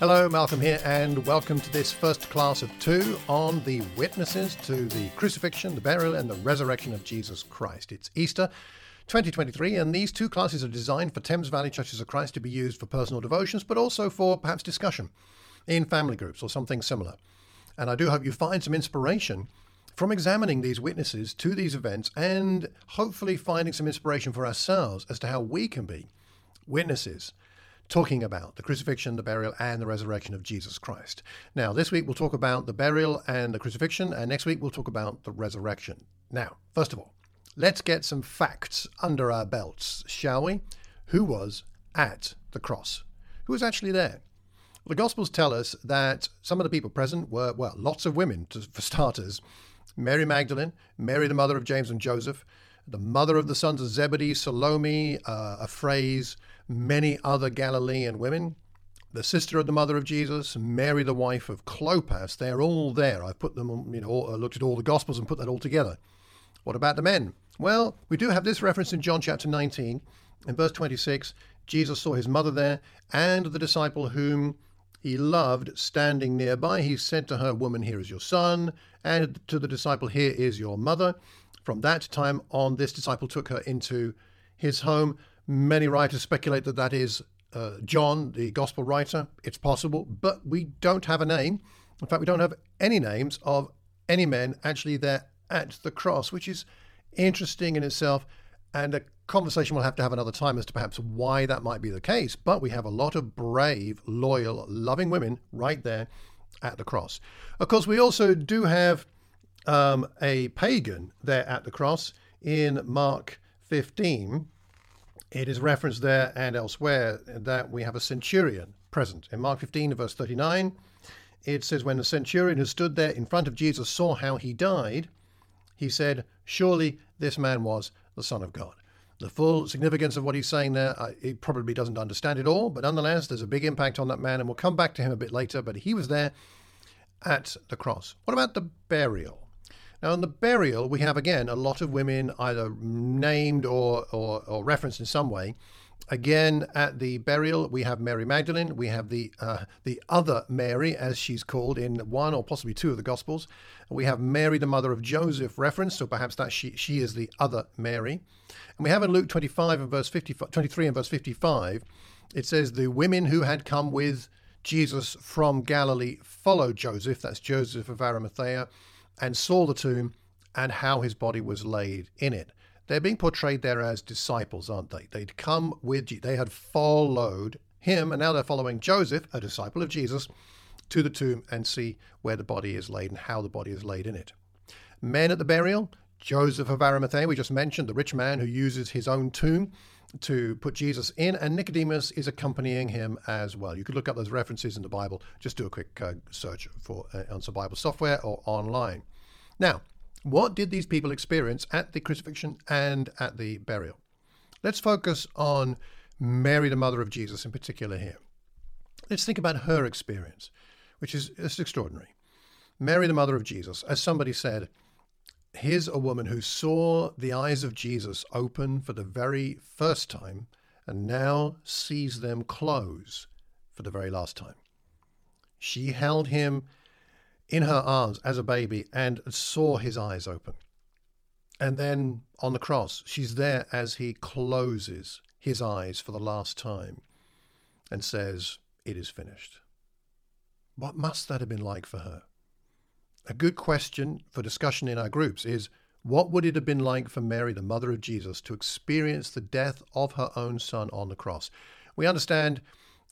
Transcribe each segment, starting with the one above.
Hello, Malcolm here, and welcome to this first class of two on the witnesses to the crucifixion, the burial, and the resurrection of Jesus Christ. It's Easter 2023, and these two classes are designed for Thames Valley Churches of Christ to be used for personal devotions, but also for perhaps discussion in family groups or something similar. And I do hope you find some inspiration from examining these witnesses to these events and hopefully finding some inspiration for ourselves as to how we can be witnesses talking about the crucifixion, the burial, and the resurrection of Jesus Christ. Now, this week we'll talk about the burial and the crucifixion, and next week we'll talk about the resurrection. Now, first of all, let's get some facts under our belts, shall we? Who was at the cross? Who was actually there? The Gospels tell us that some of the people present were, well, lots of women, for starters. Mary Magdalene, Mary, the mother of James and Joseph, the mother of the sons of Zebedee, Salome, uh, a phrase, many other Galilean women, the sister of the mother of Jesus, Mary, the wife of Clopas. They're all there. I've put them, you know, all, looked at all the Gospels and put that all together. What about the men? Well, we do have this reference in John chapter 19. In verse 26, Jesus saw his mother there and the disciple whom he loved standing nearby. He said to her, Woman, here is your son, and to the disciple, Here is your mother. From that time on, this disciple took her into his home. Many writers speculate that that is uh, John, the gospel writer. It's possible, but we don't have a name. In fact, we don't have any names of any men actually there at the cross, which is interesting in itself and a conversation we'll have to have another time as to perhaps why that might be the case. But we have a lot of brave, loyal, loving women right there at the cross. Of course, we also do have um, a pagan there at the cross in Mark 15. It is referenced there and elsewhere that we have a centurion present. In Mark 15, verse 39, it says, When the centurion who stood there in front of Jesus saw how he died, he said, Surely this man was the Son of God. The full significance of what he's saying there, uh, he probably doesn't understand it all, but nonetheless, there's a big impact on that man, and we'll come back to him a bit later. But he was there at the cross. What about the burial? Now, in the burial, we have again a lot of women either named or, or, or referenced in some way. Again, at the burial, we have Mary Magdalene. We have the uh, the other Mary, as she's called in one or possibly two of the Gospels. We have Mary, the mother of Joseph, referenced, so perhaps that she she is the other Mary. And we have in Luke 25 and verse 55, 23 and verse 55, it says the women who had come with Jesus from Galilee followed Joseph, that's Joseph of Arimathea, and saw the tomb and how his body was laid in it. They're being portrayed there as disciples, aren't they? They'd come with, they had followed him, and now they're following Joseph, a disciple of Jesus, to the tomb and see where the body is laid and how the body is laid in it. Men at the burial, Joseph of Arimathea, we just mentioned, the rich man who uses his own tomb to put Jesus in, and Nicodemus is accompanying him as well. You could look up those references in the Bible. Just do a quick uh, search for uh, on some Bible software or online. Now, what did these people experience at the crucifixion and at the burial? Let's focus on Mary, the mother of Jesus, in particular here. Let's think about her experience, which is extraordinary. Mary, the mother of Jesus, as somebody said, here's a woman who saw the eyes of Jesus open for the very first time and now sees them close for the very last time. She held him in her arms as a baby and saw his eyes open. And then on the cross, she's there as he closes his eyes for the last time and says, It is finished. What must that have been like for her? A good question for discussion in our groups is what would it have been like for Mary, the mother of Jesus, to experience the death of her own son on the cross? We understand,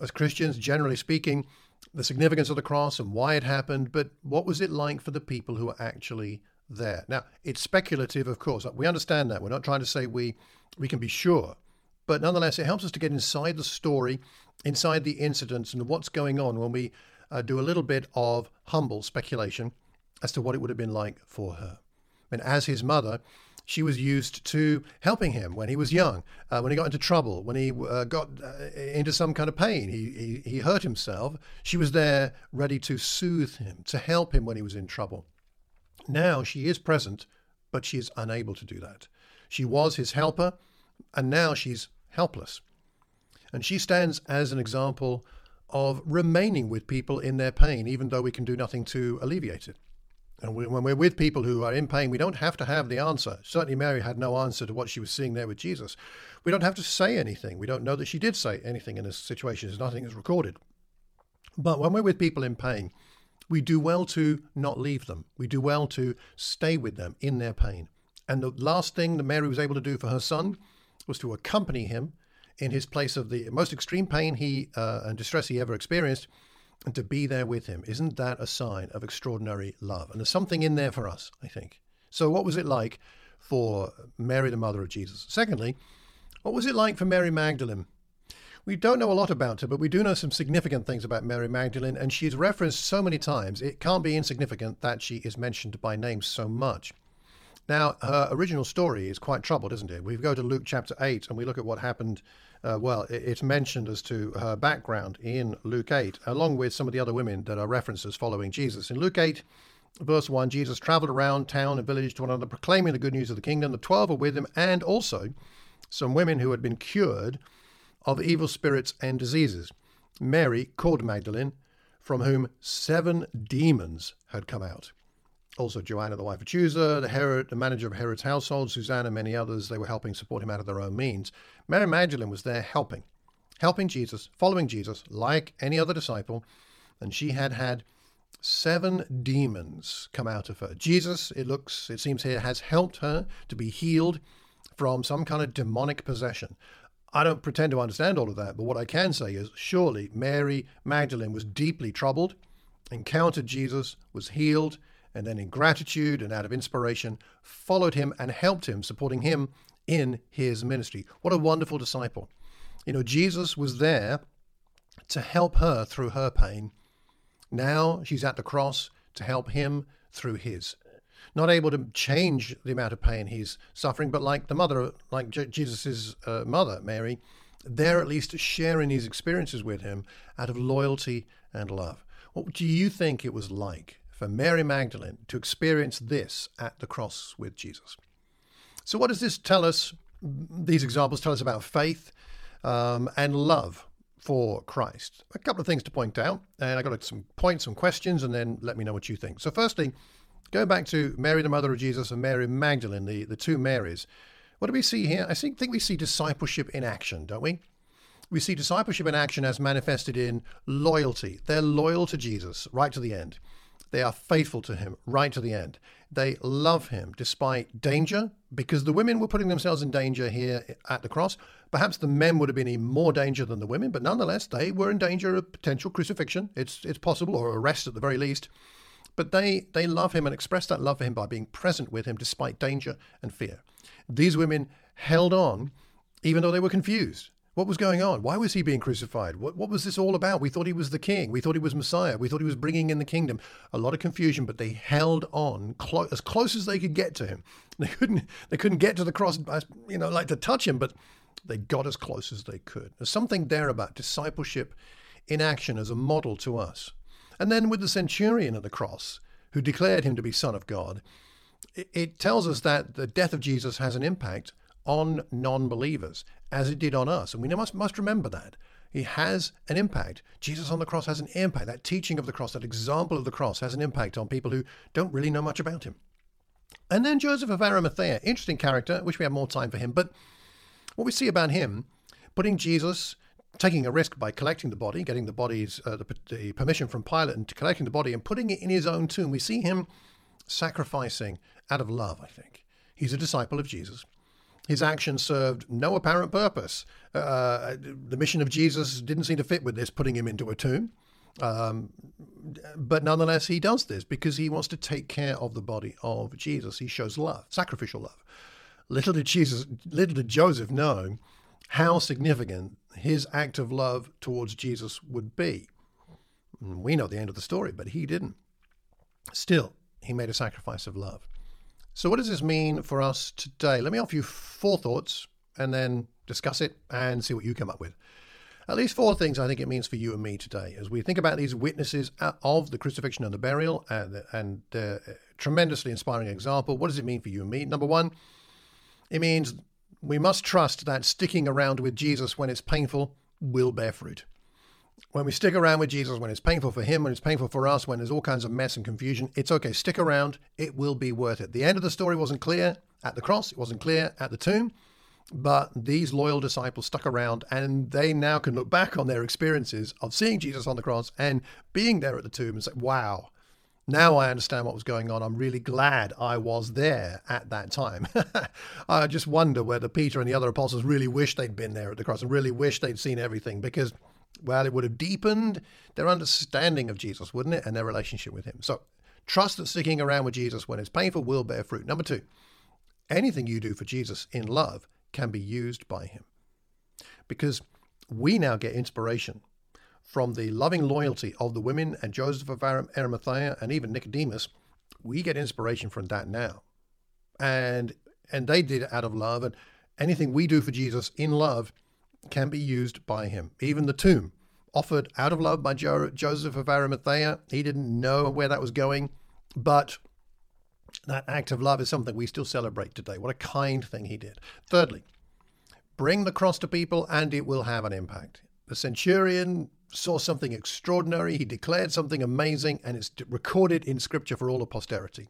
as Christians, generally speaking, the significance of the cross and why it happened, but what was it like for the people who were actually there? Now, it's speculative, of course. We understand that. We're not trying to say we, we can be sure. But nonetheless, it helps us to get inside the story, inside the incidents, and what's going on when we uh, do a little bit of humble speculation as to what it would have been like for her. And as his mother, she was used to helping him when he was young, uh, when he got into trouble, when he uh, got uh, into some kind of pain, he, he, he hurt himself. She was there ready to soothe him, to help him when he was in trouble. Now she is present, but she is unable to do that. She was his helper, and now she's helpless. And she stands as an example of remaining with people in their pain, even though we can do nothing to alleviate it. And we, when we're with people who are in pain, we don't have to have the answer. Certainly, Mary had no answer to what she was seeing there with Jesus. We don't have to say anything. We don't know that she did say anything in this situation, as nothing is recorded. But when we're with people in pain, we do well to not leave them. We do well to stay with them in their pain. And the last thing that Mary was able to do for her son was to accompany him in his place of the most extreme pain he uh, and distress he ever experienced and to be there with him. Isn't that a sign of extraordinary love? And there's something in there for us, I think. So, what was it like for Mary, the mother of Jesus? Secondly, what was it like for Mary Magdalene? We don't know a lot about her, but we do know some significant things about Mary Magdalene, and she's referenced so many times, it can't be insignificant that she is mentioned by name so much. Now, her original story is quite troubled, isn't it? We go to Luke chapter 8 and we look at what happened. Uh, well, it's mentioned as to her background in Luke 8, along with some of the other women that are references following Jesus. In Luke 8, verse 1, Jesus traveled around town and village to one another, proclaiming the good news of the kingdom. The twelve were with him, and also some women who had been cured of evil spirits and diseases. Mary, called Magdalene, from whom seven demons had come out also Joanna, the wife of Chuza, the Herod, the manager of Herod's household, Susanna, many others. They were helping support him out of their own means. Mary Magdalene was there helping, helping Jesus, following Jesus, like any other disciple, and she had had seven demons come out of her. Jesus, it looks, it seems here, has helped her to be healed from some kind of demonic possession. I don't pretend to understand all of that, but what I can say is surely Mary Magdalene was deeply troubled, encountered Jesus, was healed, and then in gratitude and out of inspiration, followed him and helped him, supporting him in his ministry. What a wonderful disciple. You know, Jesus was there to help her through her pain. Now she's at the cross to help him through his. Not able to change the amount of pain he's suffering, but like the mother, like Jesus' uh, mother, Mary, they're at least sharing these experiences with him out of loyalty and love. What do you think it was like for Mary Magdalene to experience this at the cross with Jesus. So, what does this tell us? These examples tell us about faith um, and love for Christ. A couple of things to point out, and I got some points, some questions, and then let me know what you think. So, firstly, going back to Mary, the mother of Jesus, and Mary Magdalene, the, the two Marys, what do we see here? I think, think we see discipleship in action, don't we? We see discipleship in action as manifested in loyalty. They're loyal to Jesus right to the end. They are faithful to him right to the end. They love him despite danger, because the women were putting themselves in danger here at the cross. Perhaps the men would have been in more danger than the women, but nonetheless, they were in danger of potential crucifixion. It's, it's possible, or arrest at the very least. But they, they love him and express that love for him by being present with him despite danger and fear. These women held on even though they were confused. What was going on? Why was he being crucified? What, what was this all about? We thought he was the king. We thought he was Messiah. We thought he was bringing in the kingdom. A lot of confusion, but they held on clo- as close as they could get to him. They couldn't. They couldn't get to the cross, uh, you know, like to touch him, but they got as close as they could. There's something there about discipleship in action as a model to us. And then with the centurion at the cross, who declared him to be Son of God, it, it tells us that the death of Jesus has an impact on non believers as it did on us. And we must, must remember that. He has an impact. Jesus on the cross has an impact. That teaching of the cross, that example of the cross, has an impact on people who don't really know much about him. And then Joseph of Arimathea, interesting character. Wish we had more time for him. But what we see about him, putting Jesus, taking a risk by collecting the body, getting the body's uh, the, the permission from Pilate, and collecting the body and putting it in his own tomb. We see him sacrificing out of love. I think he's a disciple of Jesus. His action served no apparent purpose. Uh, the mission of Jesus didn't seem to fit with this, putting him into a tomb. Um, but nonetheless, he does this because he wants to take care of the body of Jesus. He shows love, sacrificial love. Little did Jesus, little did Joseph know how significant his act of love towards Jesus would be. We know the end of the story, but he didn't. Still, he made a sacrifice of love. So, what does this mean for us today? Let me offer you four thoughts and then discuss it and see what you come up with. At least four things I think it means for you and me today as we think about these witnesses of the crucifixion and the burial and, and uh, tremendously inspiring example. What does it mean for you and me? Number one, it means we must trust that sticking around with Jesus when it's painful will bear fruit. When we stick around with Jesus, when it's painful for him, when it's painful for us, when there's all kinds of mess and confusion, it's okay. Stick around. It will be worth it. The end of the story wasn't clear at the cross, it wasn't clear at the tomb, but these loyal disciples stuck around and they now can look back on their experiences of seeing Jesus on the cross and being there at the tomb and say, wow, now I understand what was going on. I'm really glad I was there at that time. I just wonder whether Peter and the other apostles really wished they'd been there at the cross and really wished they'd seen everything because well, it would have deepened their understanding of Jesus, wouldn't it? And their relationship with him. So trust that sticking around with Jesus when it's painful will bear fruit. Number two, anything you do for Jesus in love can be used by him. Because we now get inspiration from the loving loyalty of the women and Joseph of Arimathea and even Nicodemus. We get inspiration from that now. And and they did it out of love. And anything we do for Jesus in love can be used by him. Even the tomb, offered out of love by jo- Joseph of Arimathea, he didn't know where that was going, but that act of love is something we still celebrate today. What a kind thing he did. Thirdly, bring the cross to people and it will have an impact. The centurion saw something extraordinary, he declared something amazing, and it's recorded in scripture for all of posterity.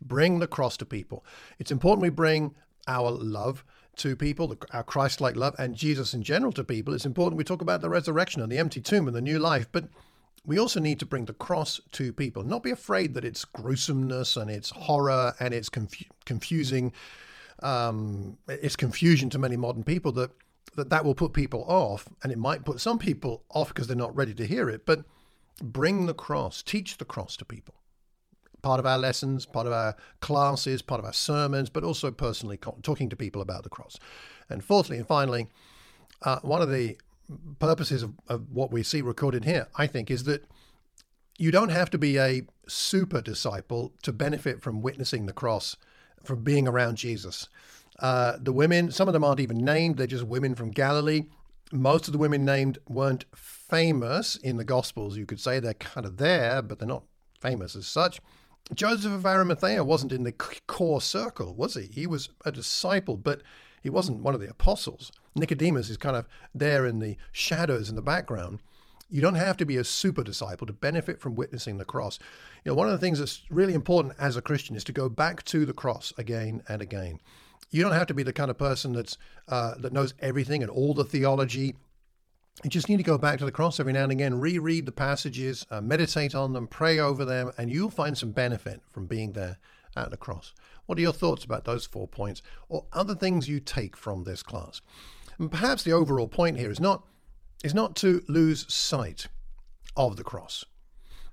Bring the cross to people. It's important we bring our love to people, our Christ like love, and Jesus in general to people, it's important we talk about the resurrection and the empty tomb and the new life. But we also need to bring the cross to people. Not be afraid that it's gruesomeness and it's horror and it's confu- confusing. Um, it's confusion to many modern people that, that that will put people off, and it might put some people off because they're not ready to hear it. But bring the cross, teach the cross to people part of our lessons, part of our classes, part of our sermons, but also personally talking to people about the cross. And fourthly and finally, uh, one of the purposes of, of what we see recorded here, I think, is that you don't have to be a super disciple to benefit from witnessing the cross, from being around Jesus. Uh, the women, some of them aren't even named, they're just women from Galilee. Most of the women named weren't famous in the Gospels, you could say. They're kind of there, but they're not famous as such. Joseph of Arimathea wasn't in the core circle, was he? He was a disciple, but he wasn't one of the apostles. Nicodemus is kind of there in the shadows in the background. You don't have to be a super disciple to benefit from witnessing the cross. You know, one of the things that's really important as a Christian is to go back to the cross again and again. You don't have to be the kind of person that's uh, that knows everything and all the theology you just need to go back to the cross every now and again, reread the passages, uh, meditate on them, pray over them, and you'll find some benefit from being there at the cross. What are your thoughts about those four points or other things you take from this class? And perhaps the overall point here is not is not to lose sight of the cross.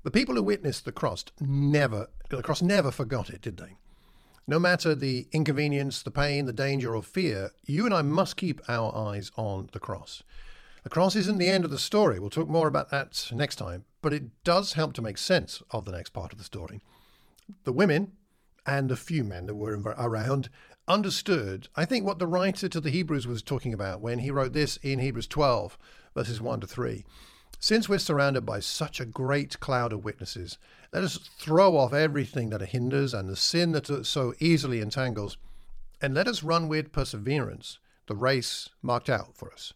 The people who witnessed the cross never the cross never forgot it, did they? No matter the inconvenience, the pain, the danger, or fear, you and I must keep our eyes on the cross. The cross isn't the end of the story. We'll talk more about that next time, but it does help to make sense of the next part of the story. The women and the few men that were around understood, I think, what the writer to the Hebrews was talking about when he wrote this in Hebrews 12, verses 1 to 3. Since we're surrounded by such a great cloud of witnesses, let us throw off everything that hinders and the sin that so easily entangles, and let us run with perseverance the race marked out for us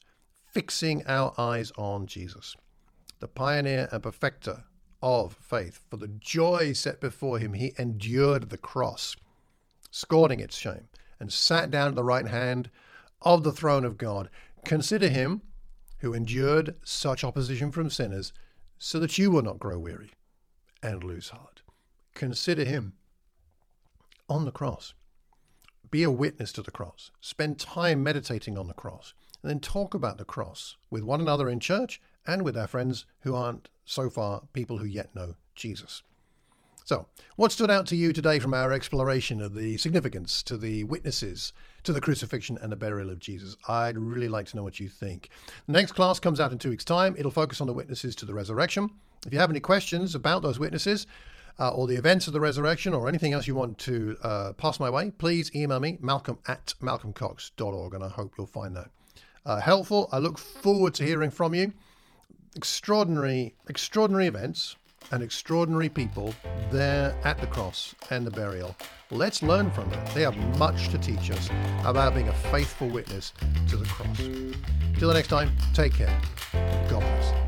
fixing our eyes on Jesus, the pioneer and perfecter of faith. For the joy set before him, he endured the cross, scorning its shame, and sat down at the right hand of the throne of God. Consider him who endured such opposition from sinners, so that you will not grow weary and lose heart. Consider him on the cross. Be a witness to the cross. Spend time meditating on the cross and then talk about the cross with one another in church and with our friends who aren't so far people who yet know Jesus. So, what stood out to you today from our exploration of the significance to the witnesses to the crucifixion and the burial of Jesus? I'd really like to know what you think. The next class comes out in two weeks' time. It'll focus on the witnesses to the resurrection. If you have any questions about those witnesses, uh, or the events of the resurrection or anything else you want to uh, pass my way, please email me, malcolm at malcolmcox.org, and I hope you'll find that uh, helpful. I look forward to hearing from you. Extraordinary, extraordinary events and extraordinary people there at the cross and the burial. Let's learn from them. They have much to teach us about being a faithful witness to the cross. Till the next time, take care. God bless.